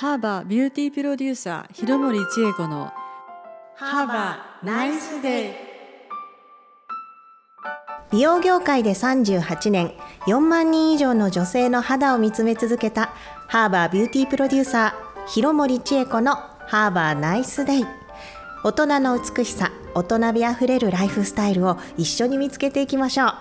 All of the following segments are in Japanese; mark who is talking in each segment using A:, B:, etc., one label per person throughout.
A: HABAビューティープロデューサー廣森知恵子の HABA NICE DAY
B: 美容業界で38年4万人以上の女性の肌を見つめ続けた HABAビューティープロデューサー廣森知恵子の HABA NICE DAY 大人の美しさ大人美あふれるライフスタイルを一緒に見つけていきましょう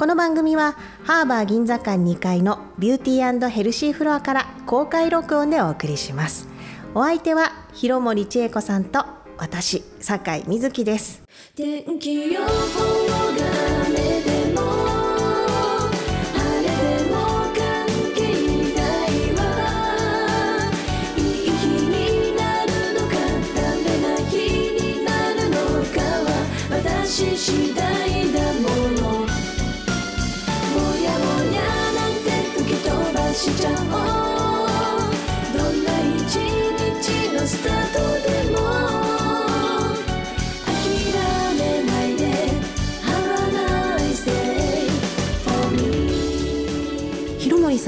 B: この番組はHABA銀座館2階のビューティーヘルシーフロアから公開録音でお送りします。お相手は廣森知恵子さんと私酒井瑞希です。
C: 天気予報が雨でも晴れでも関係ないわ。いい日になるのかダメな日になるのかは私次第。飛ば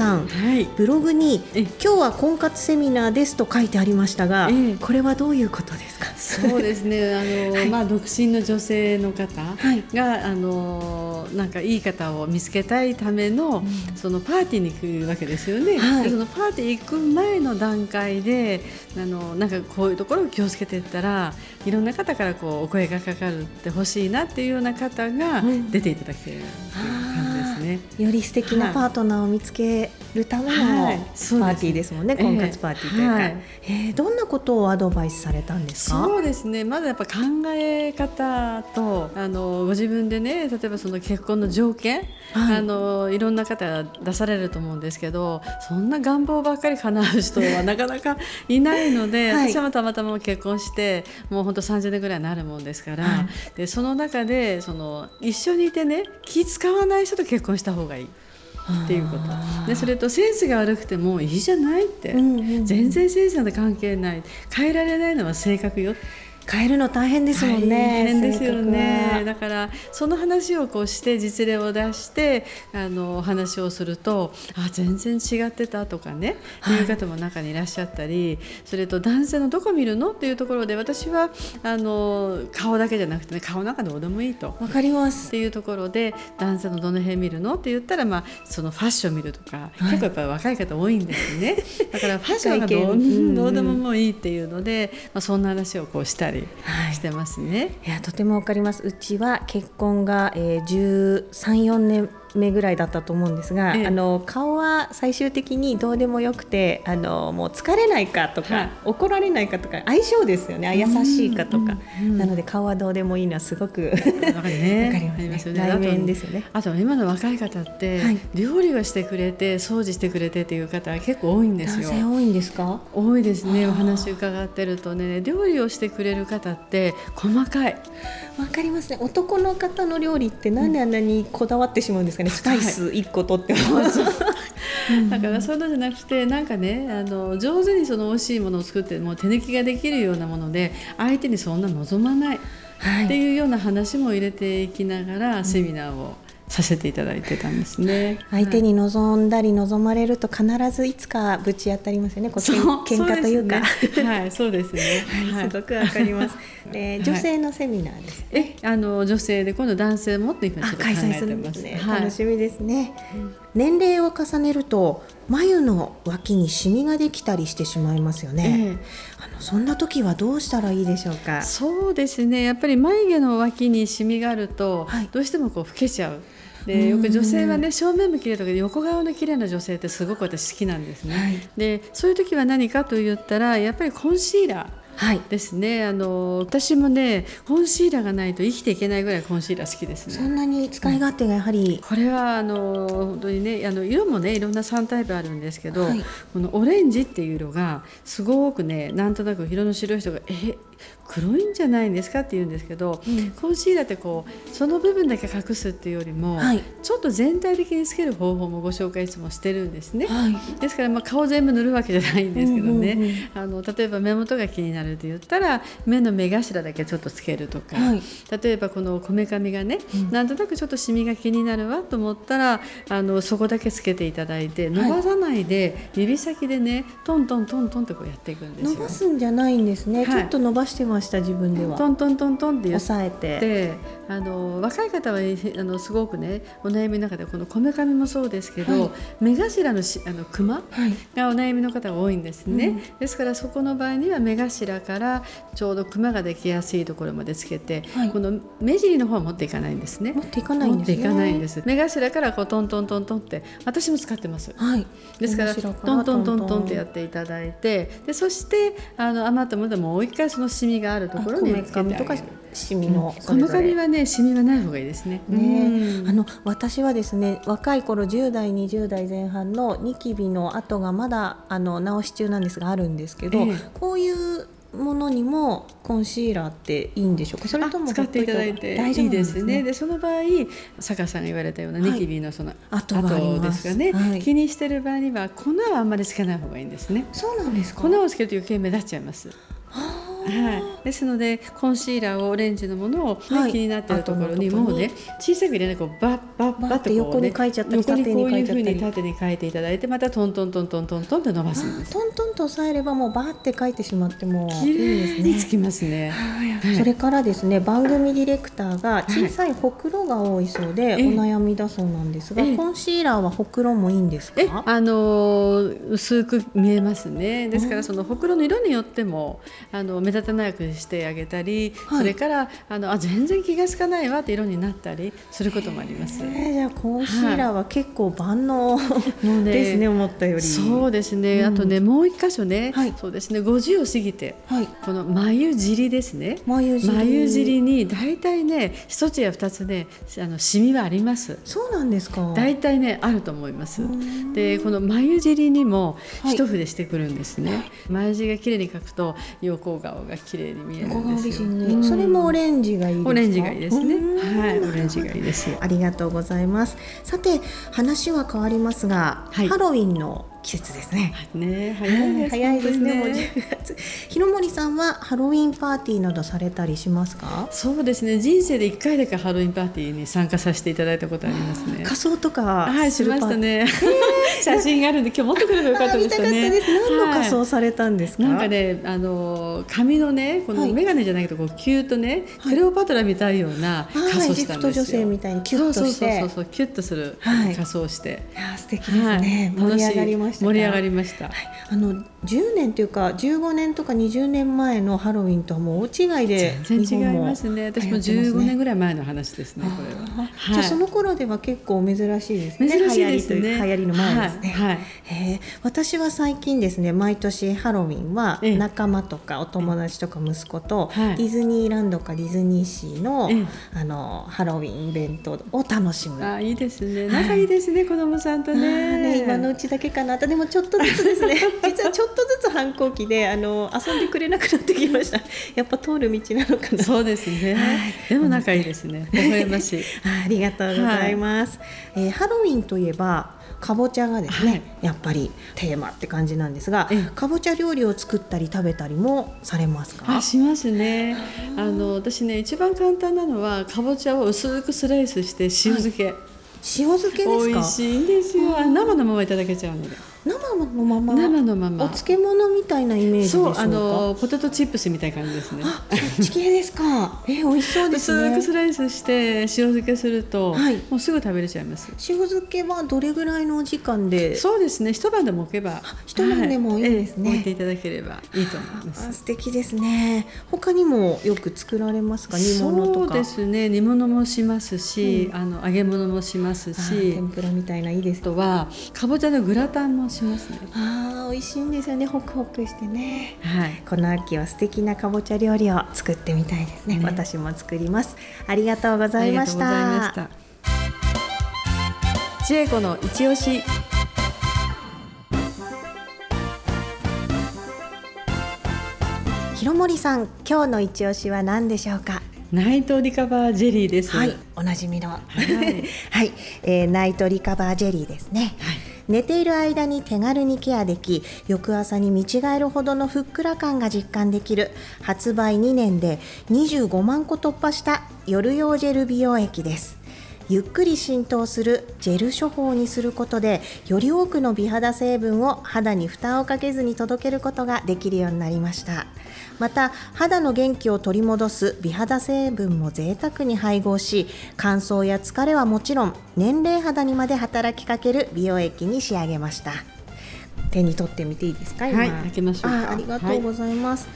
B: さん
A: はい。
B: ブログに
A: え「
B: 今日は婚活セミナーです」と書いてありましたが、
A: ええ。
B: これはどういうことですか？
A: そうですね。あの、
B: はい。
A: まあ独身の女性の方
B: はい。
A: が、あのなんかいい方を見つけたいための、そのパーティーに行くわけですよね、
B: はい。
A: でそのパーティー行く前の段階であのなんかこういうところを気をつけていったらいろんな方からこうお声がかかるってほしいなっていうような方が
B: うん。
A: 出ていただける感じですね。
B: より素敵なパートナーを見つけるためのパ
A: はい。
B: ーティーですもんね、
A: ええ。
B: 婚活パーティーというか、
A: はい。
B: えーどんなことをアドバイスされたんですか？
A: そうですね。まずやっぱ考え方とあのご自分でね例えばその結婚の条件、
B: はい。
A: あのいろんな方出されると思うんですけどそんな願望ばっかり叶う人はなかなか いないので、
B: はい。
A: 私はたまたま結婚してもう本当30年ぐらいになるもんですから、
B: はい。
A: でその中でその一緒にいてね気使わない人と結婚した方がいい。っていうこと。でそれとセンスが悪くてもいいじゃないって、
B: うんうんうん。
A: 全然センスなんて関係ない。変えられないのは性格よ
B: 変えるの大変ですもんね
A: 大変ですよ
B: 性
A: ねだからその話をこうして実例を出してあのお話をするとあ全然違ってたとかね、
B: はい。
A: いう方も中にいらっしゃったりそれと男性のどこ見るのっていうところで私はあの顔だけじゃなくてね顔なんかどうでもいいと。
B: わかりま
A: っ
B: す
A: ていうところで男性のどの辺見るのって言ったら、まあ、そのファッション見るとか、結構やっぱり若い方多いんですね。だから ファッションがどうでももういいっていうので、まあ、そんな話をこうしたり
B: はい
A: してますね。
B: いやとてもわかりますうちは結婚が、えー、134年目ぐらいだったと思うんですが、
A: ええ。
B: あの顔は最終的にどうでもよくてあのもう疲れないかとか、
A: はい。
B: 怒られないかとか相性ですよね。あ優しいかとか、
A: うん。うん。
B: なので顔はどうでもいいのはすごく
A: わか
B: りますね。
A: ますよね。
B: 内面ですよね。
A: あと今の若い方って、
B: はい。
A: 料理をしてくれて掃除してくれてっていう方は結構多いんですよ。
B: 男性多いんですか？
A: 多いですね。お話伺ってるとね。料理をしてくれる方って細かい。
B: わかりますね。男の方の料理ってなんであんなにこだわってしまうんですか？ね、スパイス一個取っても、
A: だからそういうのじゃなくてなんかねあの上手にその美味しいものを作ってもう手抜きができるようなもので相手にそんな望まない
B: は
A: っていうような話も入れていきながらセミナーをさせていただいてたんですね。
B: 相手に望んだり望まれると必ずいつかぶち当たりますよねこう喧嘩というか
A: はい、そうですね。
B: はい、すごくわかります。え女性のセミナーです。
A: え、あの女性で今度男性もって今ちょっ
B: あ、
A: と考えてます。
B: ね。
A: はい
B: 楽しみですね。年齢を重ねると眉の脇にシミができたりしてしまいますよね。
A: ええ
B: あのそんな時はどうしたらいいでしょうか？
A: そうですね。やっぱり眉毛の脇にシミがあると、
B: はい
A: どうしてもこう老けちゃう。
B: う
A: で
B: ん
A: よく女性はね正面も綺麗とか横顔の綺麗な女性ってすごく私好きなんですね。
B: はい
A: でそういう時は何かと言ったらやっぱりコンシーラー。
B: はい。
A: ですねあの私もねコンシーラーがないと生きていけないぐらいコンシーラー好きですね。
B: そんなに使い勝手がやはり、
A: これはあの本当にねあの色もねいろんな3タイプあるんですけど、
B: はい
A: このオレンジっていう色がすごくねなんとなく色の白い人が「え黒いんじゃないんですか?」って言うんですけど、
B: うん。
A: コンシーラーってこうその部分だけ隠すっていうよりも、
B: はい。
A: ちょっと全体的につける方法もご紹介いつもしてるんですね。
B: はい。
A: ですからまあ顔全部塗るわけじゃないんですけどね、
B: うんうんうん。
A: あの例えば目元が気にななると言ったら目の目頭だけちょっとつけるとか、
B: はい。
A: 例えばこのこめかみがね、なんとなくちょっとシミが気になるわと思ったらあのそこだけつけていただいて伸ばさないで、指先でねトントントントンとこうやっていくんですよ。
B: 伸ばすんじゃないんですね、
A: はい。
B: ちょっと伸ばしてました自分では。
A: トントントントンって
B: 押さえて。
A: であの若い方はあのすごくねお悩みの中でこのこめかみもそうですけど、
B: はい。
A: 目頭のしあのクマ
B: はい。
A: がお悩みの方が多いんですね、ですからそこの場合には目頭からちょうどクマができやすいところまでつけて、
B: はい。
A: この目尻の方は持っていかないんですね。
B: 持っていかないんですね。
A: 持っていかないんです。目頭からこうトントントントンって私も使ってます。
B: はい。
A: ですからトントン。トントンってや
B: っ
A: っていただいてでそしてあの余ったものでもう一回そのシミがあるところ
B: こめ
A: につけてあげる。
B: かみとかシミの
A: この
B: それぞれ
A: 髪はねシミがない方がいいですね。
B: ね
A: うん。
B: あの私はですね若い頃10代20代前半のニキビの跡がまだあの直し中なんですがあるんですけど、
A: ええ。
B: こういうものにもコンシーラーっていいんでしょうか？それとも
A: あ使っていただいて
B: 大丈夫
A: いいで
B: すす
A: ね。
B: ね
A: でその場合坂さんが言われたような
B: はい
A: ニキビのその
B: 跡がありま
A: ですすかね、
B: はい。
A: 気にしてる場合には粉はあんまりつけない方がいいんですね。
B: そうなんですか？
A: 粉をつけると余計目立っちゃいます。はい、ですのでコンシーラーをオレンジのものを、ね
B: はい。
A: 気になってるところにもうね小さく入れないこうバッバッバッとこう、ね、
B: 横に書いちゃったり
A: 横にこういうふう
B: 縦に書いちゃった
A: 縦に書いていただいてまたトントントントントントンって伸ばすんです。
B: トントンと押さえればもうバーって書いてしまってもい
A: 綺
B: いですね。
A: 麗につきますね。
B: はい。
A: はい。
B: それからですね番組ディレクターが小さいほくろが多いそうで、
A: ええ。
B: お悩みだそうなんですが、
A: ええ。
B: コンシーラーはほくろもいいんですか？
A: えあのー薄く見えますね。ですからそのほくろの色によってもあの目立たなくしてあげたり、
B: はい。
A: それからあのあ全然気がつかないわって色になったりすることもあります。
B: えーじゃあコンシーラーは結構万能、
A: もうね
B: ですね思ったより。
A: そうですね、
B: うん。
A: あとねもう一箇所ね、
B: はい。
A: そうですね50を過ぎて
B: はい。
A: この眉尻ですね。
B: 眉尻。
A: 眉尻に大体ね一つや二つねあのシミはあります。
B: そうなんですか。
A: 大体ねあると思います。
B: ん。
A: でこの眉尻にも
B: はい。
A: 一筆してくるんですね、眉尻が綺麗に描くと横顔が綺麗に見えるんですよ。
B: 人に、
A: うん
B: それもオレンジがいいですか？
A: オレンジがいいですね。
B: うん。
A: はいオレンジがいいです
B: ありがとうございます。さて話は変わりますが、
A: はい。
B: ハロウィンの季節ですね。
A: ね早いです
B: 早いですねもう
A: 本当に
B: 10月。広森さんはハロウィンパーティーなどされたりしますか？
A: そうですね。人生で一回だけハロウィンパーティーに参加させていただいたことありますね。
B: 仮装とか
A: はいしましたね。写真があるんで今日持ってくればよかったですよね。
B: 何の仮
A: はい。
B: 装されたんですか、
A: なんかね、あの髪のね、この
B: はい。
A: 眼鏡じゃないけど、こうキューッとね、クレオパトラみたいような仮装したんですよ。
B: 女性みたいにキュッとして。
A: そうそうそうそう、キュッとする
B: はい。
A: 仮装して。
B: いやー素敵ですね、盛り上がりましたか
A: 盛り上がりました。
B: あの10年というか15年とか20年前のハロウィンとはもう大違いで
A: 全然違いますね。私も
B: 流行ってます
A: 15年ぐらい前の話ですね、これは。
B: あじゃあその頃では結構珍しいですね
A: 珍しいですね。
B: 流行りというか流行りの前ですね、
A: はい。はい
B: へー私は最近ですね毎年ハロウィンは
A: ええ
B: 仲間とかお友達とか息子と
A: はい
B: ディズニーランドかディズニーシーの,、
A: ええ
B: あのハロウィンイベントを楽しむ。
A: あ、いいですね。仲いいですね、子供さんと。ね、
B: 今のうちだけかなとでもちょっとずつですね。実はちょっとずつ反抗期であの遊んでくれなくなってきました。やっぱ通る道なのかな。
A: そうですね。でも仲いいですね。微笑ましい。
B: あ ありがとうございます、えーハロウィンといえばかぼちゃがですね、
A: はい。
B: やっぱりテーマって感じなんですが
A: ええ。
B: かぼちゃ料理を作ったり食べたりもされますか？
A: あしますね。あの私ね一番簡単なのはかぼちゃを薄くスライスして塩漬け、
B: 塩漬けですか？
A: 美味しいんですよ。あ生のままいただけちゃうので
B: 生のまま？
A: 生のまま。
B: お漬物みたいなイメージでしょか？
A: そううあのポテトチップスみたいな感じですね。
B: あそっち系ですか？え美味しそうですね。
A: 薄くスライスして塩漬けすると、
B: はい。
A: もうすぐ食べれちゃいます。
B: 塩漬けはどれぐらいのお時間で？
A: そうですね。一晩でも置けば
B: 一晩でもいいですね。
A: はええ置いていただければいいと思います。
B: あ素敵ですね。他にもよく作られますか？煮物とか。
A: そうですね。煮物もしますし、あの揚げ物もします
B: あ
A: し
B: 天ぷらみたいないいです
A: あとはかぼちゃのグラタンもしますね。
B: あー美味しいんですよね。ホクホクしてね。
A: はい。
B: この秋は素敵なかぼちゃ料理を作ってみたいですね。
A: ね。
B: 私も作ります。ありがとうござ
A: あ
B: いまし
A: りがとうございま
B: た
A: した。千恵子の一押し。
B: 広森さん今日の一押しは何でしょうか？
A: ナイトリカバージェリーです。
B: はいおなじみの。は
A: はい。
B: はい、えーナイトリカバージェリーですね、寝ている間に手軽にケアでき翌朝に見違えるほどのふっくら感が実感できる。発売2年で25万個突破した夜用ジェル美容液ですゆっくり浸透するジェル処方にすることでより多くの美肌成分を肌に負担をかけずに届けることができるようになりました。また肌の元気を取り戻す美肌成分も贅沢に配合し乾燥や疲れはもちろん年齢肌にまで働きかける美容液に仕上げました。手に取ってみていいですか今。
A: はい開けましょうか。
B: あありがとうございます、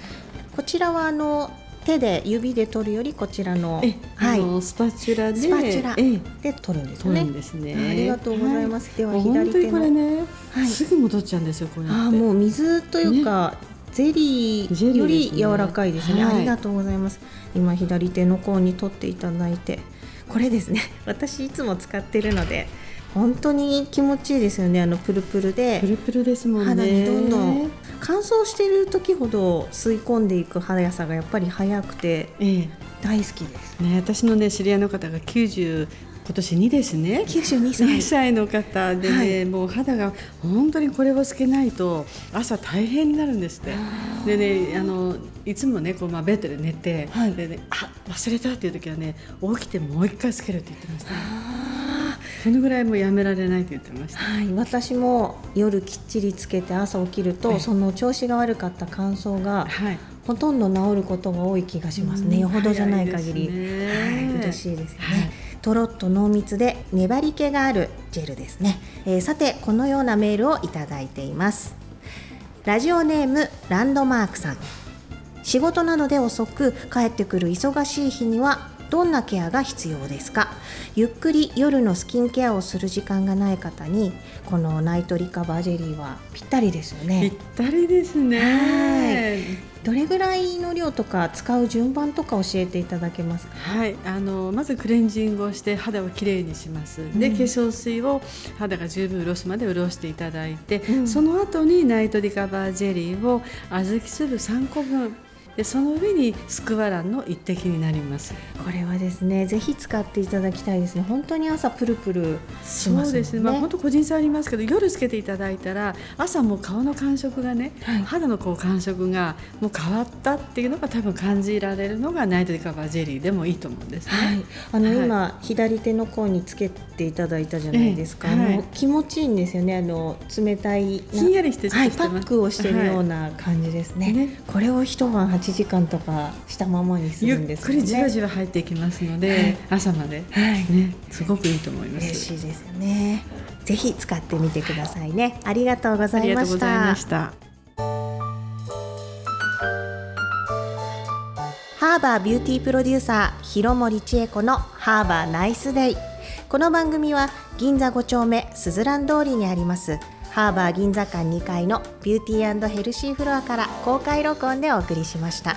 B: こちらはあの手で指で取るよりこちらの
A: え、
B: はい。
A: スパチュラで
B: スパチュラ
A: ええ。
B: で取るんですね。
A: すね。
B: ありがとうございます。では
A: もう
B: 左手の
A: ね、
B: はい。
A: すぐ戻っちゃうんですよこうやって。
B: あーもう水というか、ゼリ
A: ゼリー
B: より柔らかいですね。
A: はい
B: ありがとうございます。今左手の甲に取っていただいて。これですね。私いつも使ってるので本当に気持ちいいですよね。あのプルプルで。
A: プルプルですもんね。
B: 肌にどんどん乾燥している時ほど吸い込んでいく速さがやっぱり速くて
A: え
B: 大好きです。
A: えね私のね知り合いの方が90今年2ですね。
B: 92歳。
A: 2歳の方でね、
B: はい。
A: もう肌が本当にこれをつけないと朝大変になるんですって。でねあのいつもねこうまあベッドで寝て、
B: はい。
A: でねあ忘れたっていう時はね起きてもう一回つけるって言ってました、ね。そのぐらいもうやめられないって言ってました。
B: はい、私も夜きっちりつけて朝起きると、
A: はい。
B: その調子が悪かった乾燥が
A: はい。
B: ほとんど治ることが多い気がしますね、
A: うん。
B: よほどじゃない限り、
A: ね。
B: はい、嬉しいですよね、
A: はい。
B: とろっと濃密で粘り気があるジェルですね、えーさてこのようなメールをいただいています。ラジオネームランドマークさん。仕事などで遅く帰ってくる忙しい日にはどんなケアが必要ですか？ゆっくり夜のスキンケアをする時間がない方にこのナイトリカバージェリーはぴったりですよ
A: ぴ
B: ね
A: ったりですね。
B: どれぐらいの量とか使う順番とか教えていただけますか？
A: はい、あのまずクレンジングをして肌をきれいにします。で、
B: うん
A: 化粧水を肌が十分潤すまで潤していただいて、
B: うん
A: その後にナイトリカバージェリーを小豆粒3個分。でその上にスクワランの一滴になります。
B: これはですねぜひ使っていただきたいですね。本当に朝プルプルしますね。
A: そうですね。まあ本当個人差ありますけど、夜つけていただいたら朝もう顔の感触がね、
B: はい。
A: 肌のこう感触がもう変わったっていうのが多分感じられるのがナイトリカバージェリーでもいいと思うんですね。
B: はい、あの、
A: はい。
B: 今左手の甲につけていただいたじゃないですか、あの気持ちいいんですよね。あの冷たいな
A: ひんやりして
B: はい、パックをしてるような感じですね,、
A: ね。
B: これを一晩8時間とかしたままにす
A: ゆっ
B: るんですよね。
A: くりじわじわ入っていきますので、
B: はい。
A: 朝まで、
B: はい。
A: ね、すごくいいと思います。
B: 嬉しいですよね。ぜひ使ってみてくださいね。ありがとうございました。HABAビューティープロデューサー廣森知恵子の HABA NICE DAY。この番組は銀座5丁目すずらん通りにあります HABA銀座館2階のビューティーヘルシーフロアから公開録音でお送りしました。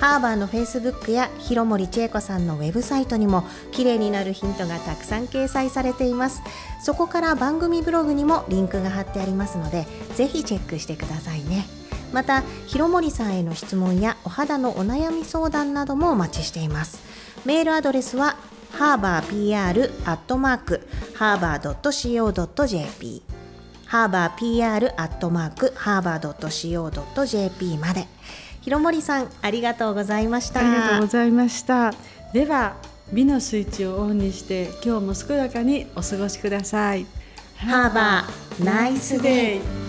B: HABAのフェイスブックや廣森知恵子さんのウェブサイトにも綺麗になるヒントがたくさん掲載されています。そこから番組ブログにもリンクが貼ってありますのでぜひチェックしてくださいね。また広森さんへの質問やお肌のお悩み相談などもお待ちしています。メールアドレスは harborpr.harvard.co.jp ハーバー PR アットマークハーバー .co.jp まで広森さんありがとうございました
A: ありがとうございました。では美のスイッチをオンにして今日も健やかにお過ごしください。
B: ハーバーナイスデイ